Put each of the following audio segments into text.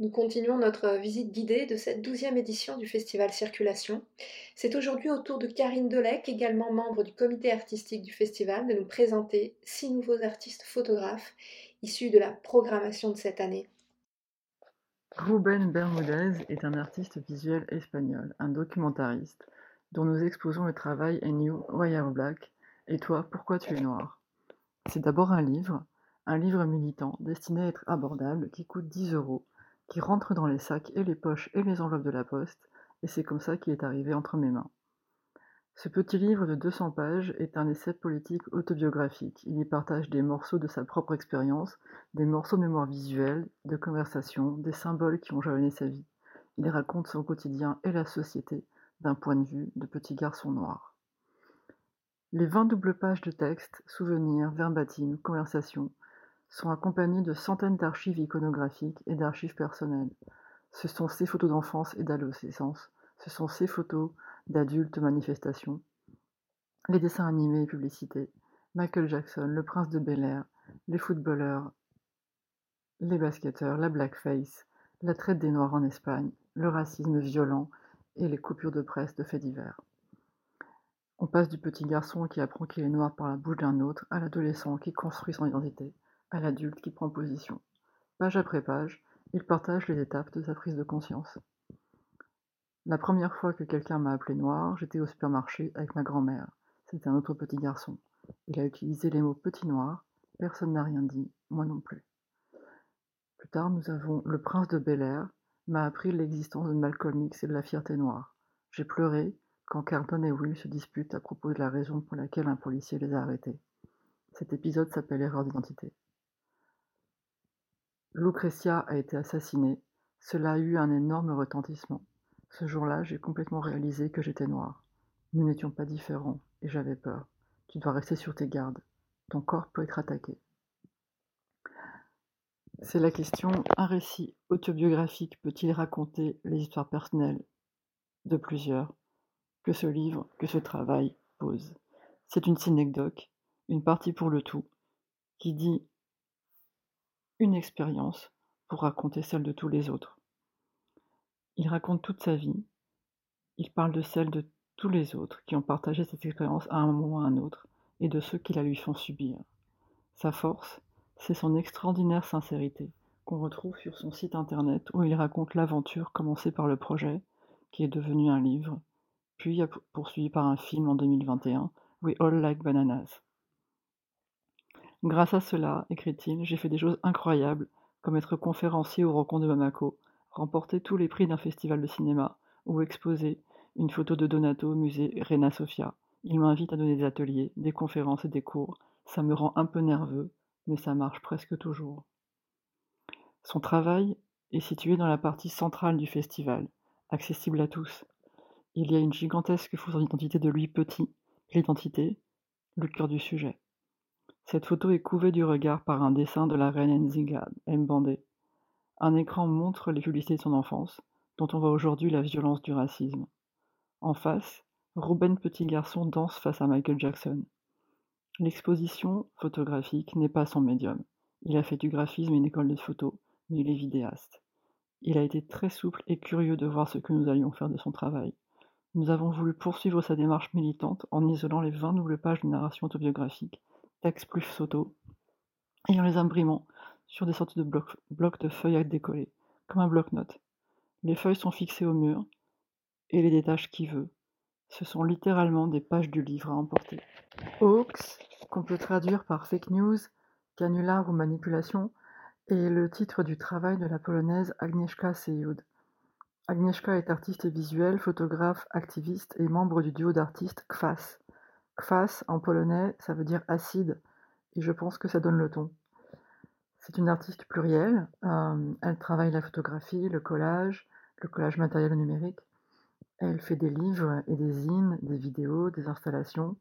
Nous continuons notre visite guidée de cette douzième édition du Festival Circulation. C'est aujourd'hui au tour de Karine Delec, également membre du comité artistique du festival, de nous présenter six nouveaux artistes photographes issus de la programmation de cette année. Rubén Bermúdez est un artiste visuel espagnol, un documentariste, dont nous exposons le travail A New Why Black Et toi, pourquoi tu es noir? C'est d'abord un livre, un livre militant destiné à être abordable qui coûte 10 euros, qui rentre dans les sacs et les poches et les enveloppes de la poste, et c'est comme ça qu'il est arrivé entre mes mains. Ce petit livre de 200 pages est un essai politique autobiographique. Il y partage des morceaux de sa propre expérience, des morceaux de mémoire visuelle, de conversation, des symboles qui ont jalonné sa vie. Il raconte son quotidien et la société d'un point de vue de petit garçon noir. Les 20 doubles pages de texte, souvenirs, verbatim, conversations, sont accompagnés de centaines d'archives iconographiques et d'archives personnelles. Ce sont ses photos d'enfance et d'adolescence, ce sont ses photos d'adultes manifestations, les dessins animés et publicités, Michael Jackson, le prince de Bel Air, les footballeurs, les basketteurs, la blackface, la traite des Noirs en Espagne, le racisme violent et les coupures de presse de faits divers. On passe du petit garçon qui apprend qu'il est noir par la bouche d'un autre à l'adolescent qui construit son identité, à l'adulte qui prend position. Page après page, il partage les étapes de sa prise de conscience. La première fois que quelqu'un m'a appelé noir, j'étais au supermarché avec ma grand-mère. C'était un autre petit garçon. Il a utilisé les mots petit noir, personne n'a rien dit, moi non plus. Plus tard, nous avons le prince de Bel Air m'a appris l'existence de Malcolm X et de la fierté noire. J'ai pleuré quand Carlton et Will se disputent à propos de la raison pour laquelle un policier les a arrêtés. Cet épisode s'appelle Erreur d'identité. Lucretia a été assassinée. Cela a eu un énorme retentissement. Ce jour-là, j'ai complètement réalisé que j'étais noir. Nous n'étions pas différents, et j'avais peur. Tu dois rester sur tes gardes. Ton corps peut être attaqué. C'est la question un récit autobiographique peut-il raconter les histoires personnelles de plusieurs? Que ce livre, que ce travail pose. C'est une synecdoque, une partie pour le tout, qui dit une expérience pour raconter celle de tous les autres. Il raconte toute sa vie, il parle de celle de tous les autres qui ont partagé cette expérience à un moment ou à un autre, et de ceux qui la lui font subir. Sa force, c'est son extraordinaire sincérité, qu'on retrouve sur son site internet où il raconte l'aventure commencée par le projet, qui est devenu un livre, puis poursuivi par un film en 2021, We All Like Bananas. Grâce à cela, écrit-il, j'ai fait des choses incroyables, comme être conférencier au rencontre de Bamako, remporter tous les prix d'un festival de cinéma ou exposer une photo de Donato au musée Reina Sofia. Il m'invite à donner des ateliers, des conférences et des cours. Ça me rend un peu nerveux, mais ça marche presque toujours. Son travail est situé dans la partie centrale du festival, accessible à tous. Il y a une gigantesque photo d'identité de lui petit, l'identité, le cœur du sujet. Cette photo est couvée du regard par un dessin de la reine Nzinga Mbandé, un écran montre les publicités de son enfance, dont on voit aujourd'hui la violence du racisme. En face, Ruben Petit Garçon danse face à Michael Jackson. L'exposition photographique n'est pas son médium. Il a fait du graphisme et une école de photo, mais il est vidéaste. Il a été très souple et curieux de voir ce que nous allions faire de son travail. Nous avons voulu poursuivre sa démarche militante en isolant les 20 nouvelles pages de narration autobiographique, photo, et en les imprimant sur des sortes de blocs, de feuilles à décoller, comme un bloc-notes. Les feuilles sont fixées au mur et les détache qui veut. Ce sont littéralement des pages du livre à emporter. Hoax, qu'on peut traduire par fake news, canular ou manipulation, est le titre du travail de la polonaise Agnieszka Sejud. Agnieszka est artiste visuelle, photographe, activiste et membre du duo d'artistes Kwas. Kwas en polonais, ça veut dire acide, et je pense que ça donne le ton. C'est une artiste plurielle. Euh, elle travaille la photographie, le collage, le collage matériel numérique. Elle fait des livres et des zines, des vidéos, des installations.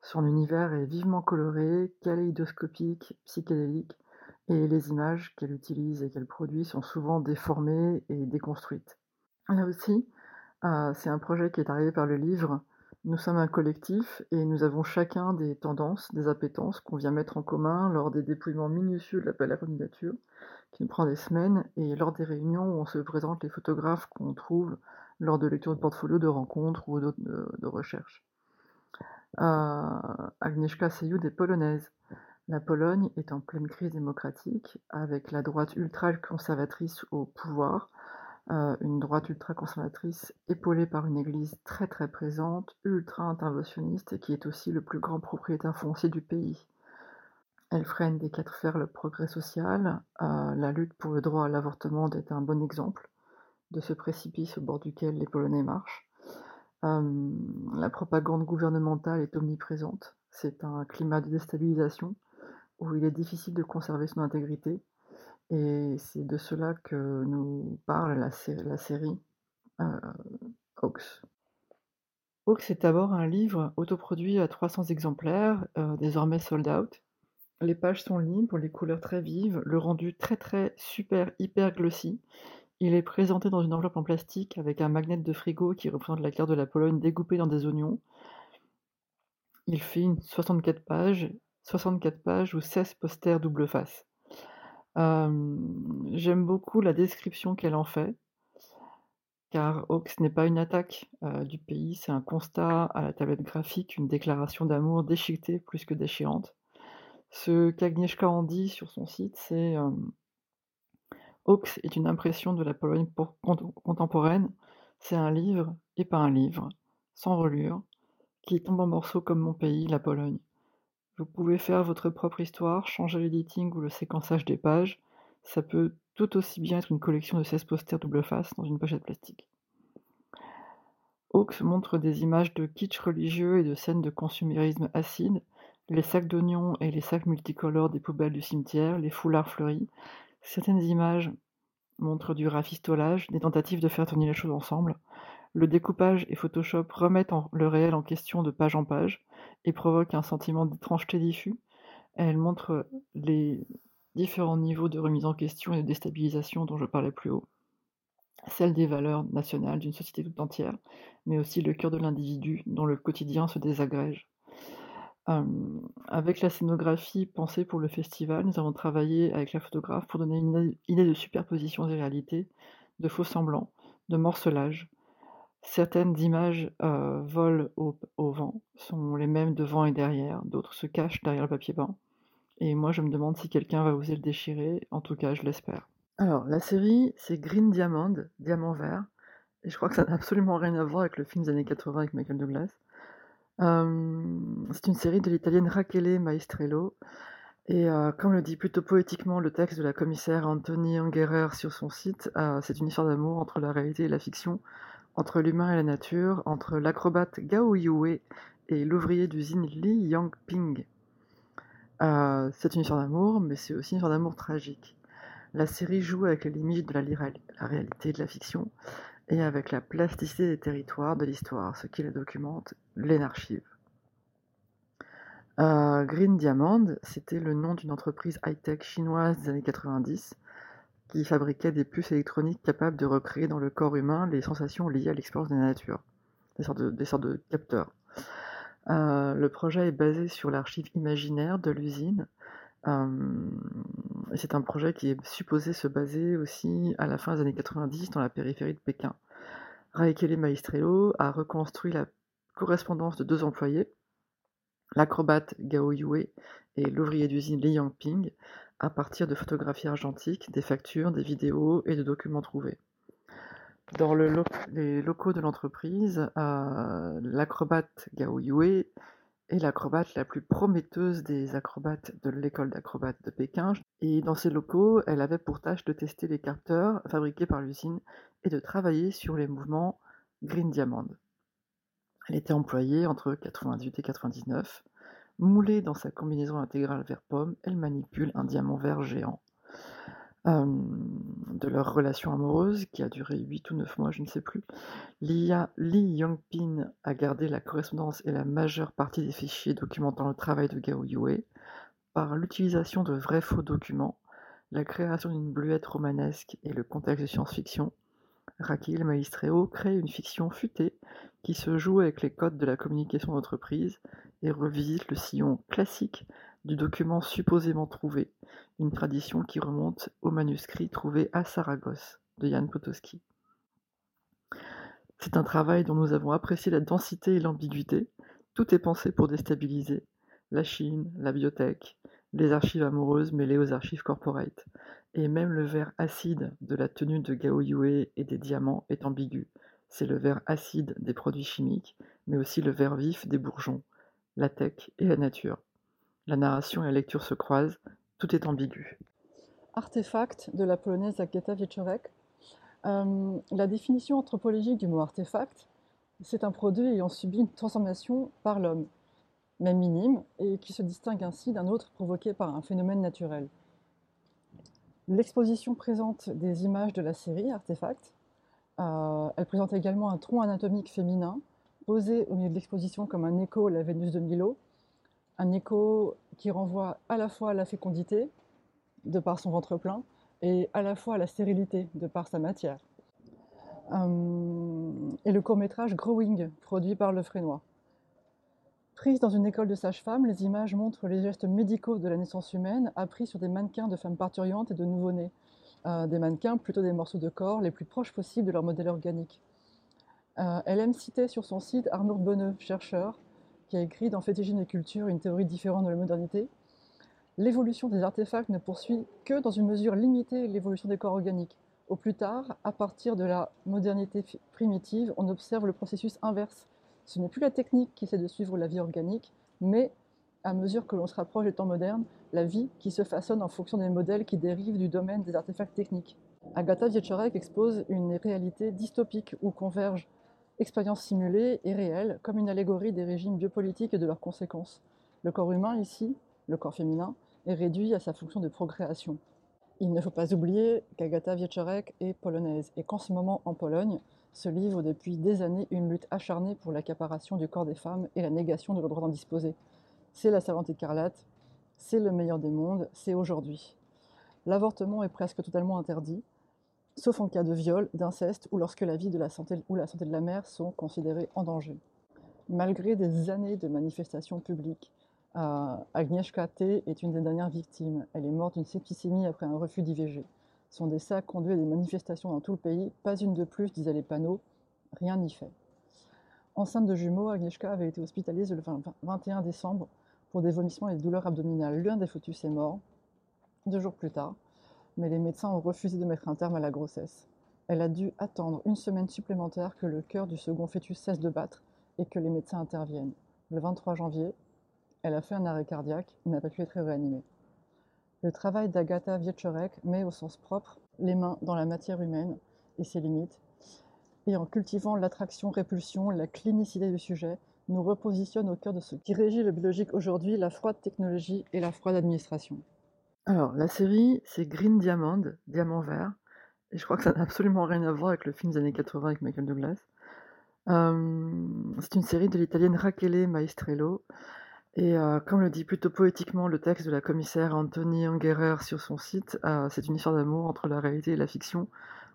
Son univers est vivement coloré, kaléidoscopique, psychédélique, et les images qu'elle utilise et qu'elle produit sont souvent déformées et déconstruites. Là aussi, euh, c'est un projet qui est arrivé par le livre, Nous sommes un collectif et nous avons chacun des tendances, des appétences qu'on vient mettre en commun lors des dépouillements minutieux de l'appel à candidature, qui nous prend des semaines, et lors des réunions où on se présente les photographes qu'on trouve lors de lecture de portfolio, de rencontres ou d'autres de, recherches. Euh, Agnieszka Seyoud est polonaise. La Pologne est en pleine crise démocratique, avec la droite ultra-conservatrice au pouvoir, euh, une droite ultra-conservatrice épaulée par une église très très présente, ultra-interventionniste et qui est aussi le plus grand propriétaire foncier du pays. Elle freine des quatre fers le progrès social. Euh, la lutte pour le droit à l'avortement est un bon exemple de ce précipice au bord duquel les Polonais marchent. Euh, la propagande gouvernementale est omniprésente. C'est un climat de déstabilisation où il est difficile de conserver son intégrité. Et c'est de cela que nous parle la, série euh, Hawks. Hawks est d'abord un livre autoproduit à 300 exemplaires, euh, désormais sold out. Les pages sont libres, les couleurs très vives, le rendu très très super hyper glossy. Il est présenté dans une enveloppe en plastique avec un magnet de frigo qui représente la carte de la Pologne découpée dans des oignons. Il fait une 64 pages, 64 pages ou 16 posters double face. J'aime beaucoup la description qu'elle en fait, car Hawks n'est pas une attaque euh, du pays, c'est un constat à la tablette graphique, une déclaration d'amour déchiquetée plus que déchirante. Ce qu'Agnieszka en dit sur son site, c'est euh, est une impression de la Pologne contemporaine. C'est un livre et pas un livre, sans relure, qui tombe en morceaux comme mon pays, la Pologne. Vous pouvez faire votre propre histoire, changer l'editing ou le séquençage des pages. Ça peut tout aussi bien être une collection de 16 posters double face dans une pochette plastique. Hawks montre des images de kitsch religieux et de scènes de consumérisme acide, les sacs d'oignons et les sacs multicolores des poubelles du cimetière, les foulards fleuris. Certaines images montrent du rafistolage, des tentatives de faire tourner les choses ensemble. Le découpage et Photoshop remettent le réel en question de page en page et provoquent un sentiment d'étrangeté diffus. Elle montre les différents niveaux de remise en question et de déstabilisation dont je parlais plus haut. Celle des valeurs nationales d'une société toute entière, mais aussi le cœur de l'individu dont le quotidien se désagrège. Euh, avec la scénographie pensée pour le festival, nous avons travaillé avec la photographe pour donner une idée de superposition des réalités, de faux semblants, de morcelage, Certaines images euh, volent au, vent, sont les mêmes devant et derrière, d'autres se cachent derrière le papier peint. Et moi, je me demande si quelqu'un va oser le déchirer, en tout cas, je l'espère. Alors, la série, c'est Green Diamond, Diamant vert, et je crois que ça n'a absolument rien à voir avec le film des années 80 avec Michael Douglas. Euh, c'est une série de l'italienne Rachele Maestrello, et euh, comme le dit plutôt poétiquement le texte de la commissaire Anthony Angerer sur son site, c'est une histoire d'amour entre la réalité et la fiction, entre l'humain et la nature, entre l'acrobate Gao Yue et l'ouvrier d'usine Li Yangping. Euh, c'est une histoire d'amour, mais c'est aussi une histoire d'amour tragique. La série joue avec les limites de la, la réalité de la fiction et avec la plasticité des territoires de l'histoire, ce qui la documente, l'archive. Euh, Green Diamond, c'était le nom d'une entreprise high-tech chinoise des années 90 qui fabriquait des puces électroniques capables de recréer dans le corps humain les sensations liées à l'expérience de la nature, des sortes de, capteurs. Euh, le projet est basé sur l'archive imaginaire de l'usine. Euh, c'est un projet qui est supposé se baser aussi à la fin des années 90 dans la périphérie de Pékin. Raikele Maestrello a reconstruit la correspondance de deux employés, l'acrobate Gao Yue et l'ouvrier d'usine Li Yangping, à partir de photographies argentiques, des factures, des vidéos et de documents trouvés. Dans les locaux de l'entreprise, euh, l'acrobate Gao Yue est l'acrobate la plus prometteuse des acrobates de l'école d'acrobates de Pékin. Et dans ces locaux, elle avait pour tâche de tester les capteurs fabriqués par l'usine et de travailler sur les mouvements Green Diamond. Elle était employée entre 98 et 99 Moulée dans sa combinaison intégrale vert pomme, elle manipule un diamant vert géant. Euh, de leur relation amoureuse, qui a duré 8 ou 9 mois, je ne sais plus, Li Yongpin a gardé la correspondance et la majeure partie des fichiers documentant le travail de Gao Yue par l'utilisation de vrais faux documents, la création d'une bluette romanesque et le contexte de science-fiction. Raquel Maestreo crée une fiction futée qui se joue avec les codes de la communication d'entreprise et revisite le sillon classique du document supposément trouvé, une tradition qui remonte au manuscrit trouvé à Saragosse de Jan Potocki. C'est un travail dont nous avons apprécié la densité et l'ambiguïté. Tout est pensé pour déstabiliser. La Chine, la biotech, les archives amoureuses mêlées aux archives corporate. Et même le vert acide de la tenue de Gao Yue et des diamants est ambigu. C'est le vert acide des produits chimiques, mais aussi le vert vif des bourgeons, la tech et la nature. La narration et la lecture se croisent, tout est ambigu. Artefact de la polonaise Agata Wieczorek. Euh, la définition anthropologique du mot artefact, c'est un produit ayant subi une transformation par l'homme, même minime, et qui se distingue ainsi d'un autre provoqué par un phénomène naturel. L'exposition présente des images de la série Artefact. Euh, elle présente également un tronc anatomique féminin posé au milieu de l'exposition comme un écho à la Vénus de Milo, un écho qui renvoie à la fois à la fécondité, de par son ventre plein, et à la fois à la stérilité, de par sa matière. Euh, et le court-métrage Growing, produit par Le Frénois. Prises dans une école de sage-femme, les images montrent les gestes médicaux de la naissance humaine appris sur des mannequins de femmes parturiantes et de nouveau-nés. Euh, des mannequins, plutôt des morceaux de corps les plus proches possibles de leur modèle organique. Euh, elle aime citer sur son site Arnaud Bonneux, chercheur, qui a écrit dans Fétichine et culture une théorie différente de la modernité. L'évolution des artefacts ne poursuit que dans une mesure limitée l'évolution des corps organiques. Au plus tard, à partir de la modernité primitive, on observe le processus inverse. Ce n'est plus la technique qui essaie de suivre la vie organique, mais à mesure que l'on se rapproche des temps modernes, la vie qui se façonne en fonction des modèles qui dérivent du domaine des artefacts techniques. Agatha Wieczorek expose une réalité dystopique où convergent expérience simulée et réelle, comme une allégorie des régimes biopolitiques et de leurs conséquences. Le corps humain, ici, le corps féminin, est réduit à sa fonction de procréation. Il ne faut pas oublier qu'Agatha Wieczorek est polonaise et qu'en ce moment, en Pologne, se livre depuis des années une lutte acharnée pour l'accaparation du corps des femmes et la négation de leur droit d'en disposer. C'est la servante écarlate, c'est le meilleur des mondes, c'est aujourd'hui. L'avortement est presque totalement interdit, sauf en cas de viol, d'inceste ou lorsque la vie de la santé ou la santé de la mère sont considérées en danger. Malgré des années de manifestations publiques, euh, Agnieszka T. est une des dernières victimes. Elle est morte d'une septicémie après un refus d'IVG. Son décès a conduit à des manifestations dans tout le pays. Pas une de plus, disaient les panneaux. Rien n'y fait. Enceinte de jumeaux, Agnieszka avait été hospitalisée le 21 décembre pour des vomissements et des douleurs abdominales. L'un des fœtus est mort. Deux jours plus tard, mais les médecins ont refusé de mettre un terme à la grossesse. Elle a dû attendre une semaine supplémentaire que le cœur du second fœtus cesse de battre et que les médecins interviennent. Le 23 janvier, elle a fait un arrêt cardiaque et n'a pas pu être réanimée. Le travail d'Agatha Wieczorek met au sens propre les mains dans la matière humaine et ses limites, et en cultivant l'attraction-répulsion, la clinicité du sujet, nous repositionne au cœur de ce qui régit le biologique aujourd'hui, la froide technologie et la froide administration. Alors, la série, c'est Green Diamond, Diamant vert, et je crois que ça n'a absolument rien à voir avec le film des années 80 avec Michael Douglas. Euh, c'est une série de l'italienne Rachele Maestrello, et euh, comme le dit plutôt poétiquement le texte de la commissaire Anthony Angerer sur son site, euh, c'est une histoire d'amour entre la réalité et la fiction,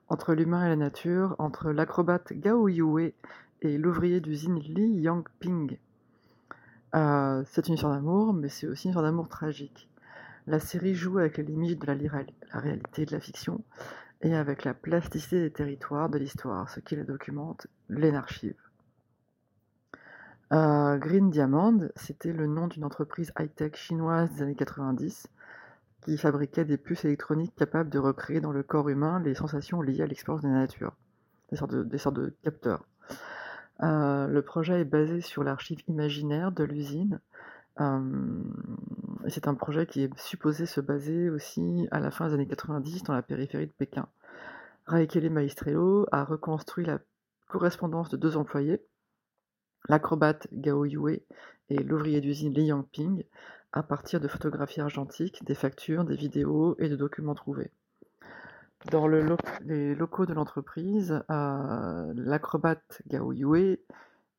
entre l'humain et la nature, entre l'acrobate Gao Yue et l'ouvrier d'usine Li Yangping. c'est une histoire d'amour, mais c'est aussi une histoire d'amour tragique. La série joue avec les limites de la, la réalité de la fiction et avec la plasticité des territoires de l'histoire, ce qui les documente, l'archive. Euh, Green Diamond, c'était le nom d'une entreprise high-tech chinoise des années 90 qui fabriquait des puces électroniques capables de recréer dans le corps humain les sensations liées à l'expérience de la nature, des sortes de capteurs. Euh, le projet est basé sur l'archive imaginaire de l'usine c'est un projet qui est supposé se baser aussi à la fin des années 90 dans la périphérie de Pékin. Raikele Maestrello a reconstruit la correspondance de deux employés, l'acrobate Gao Yue et l'ouvrier d'usine Li Yangping, à partir de photographies argentiques, des factures, des vidéos et de documents trouvés. Dans les locaux de l'entreprise, euh, l'acrobate Gao Yue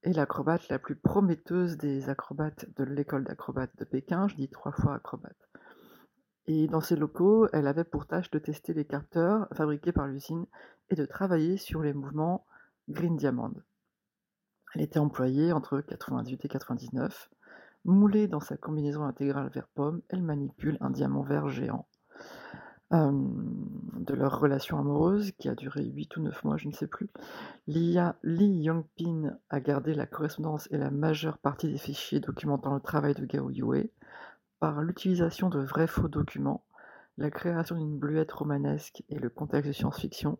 est l'acrobate la plus prometteuse des acrobates de l'école d'acrobates de Pékin, je dis trois fois acrobate. Et dans ces locaux, elle avait pour tâche de tester les capteurs fabriqués par l'usine et de travailler sur les mouvements Green Diamond. Elle était employée entre 98 et 99. Moulée dans sa combinaison intégrale vert pomme, elle manipule un diamant vert géant. De leur relation amoureuse, qui a duré 8 ou 9 mois, je ne sais plus, Lee Young-pin a gardé la correspondance et la majeure partie des fichiers documentant le travail de Gao Yue par l'utilisation de vrais faux documents, la création d'une bluette romanesque et le contexte de science-fiction.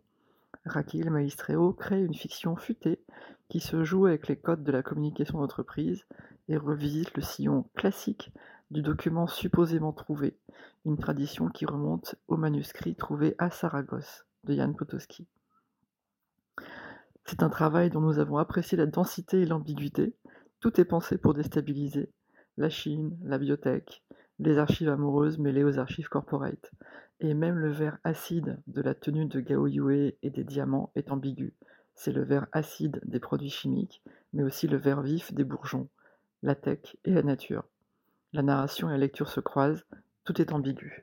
Raquel Maestreo crée une fiction futée qui se joue avec les codes de la communication d'entreprise et revisite le sillon classique du document supposément trouvé, une tradition qui remonte au manuscrit trouvé à Saragosse de Jan Potocki. C'est un travail dont nous avons apprécié la densité et l'ambiguïté. Tout est pensé pour déstabiliser. La Chine, la biotech, les archives amoureuses mêlées aux archives corporate. Et même le vert acide de la tenue de Gao Yue et des diamants est ambigu. C'est le vert acide des produits chimiques, mais aussi le vert vif des bourgeons, la tech et la nature. La narration et la lecture se croisent, tout est ambigu.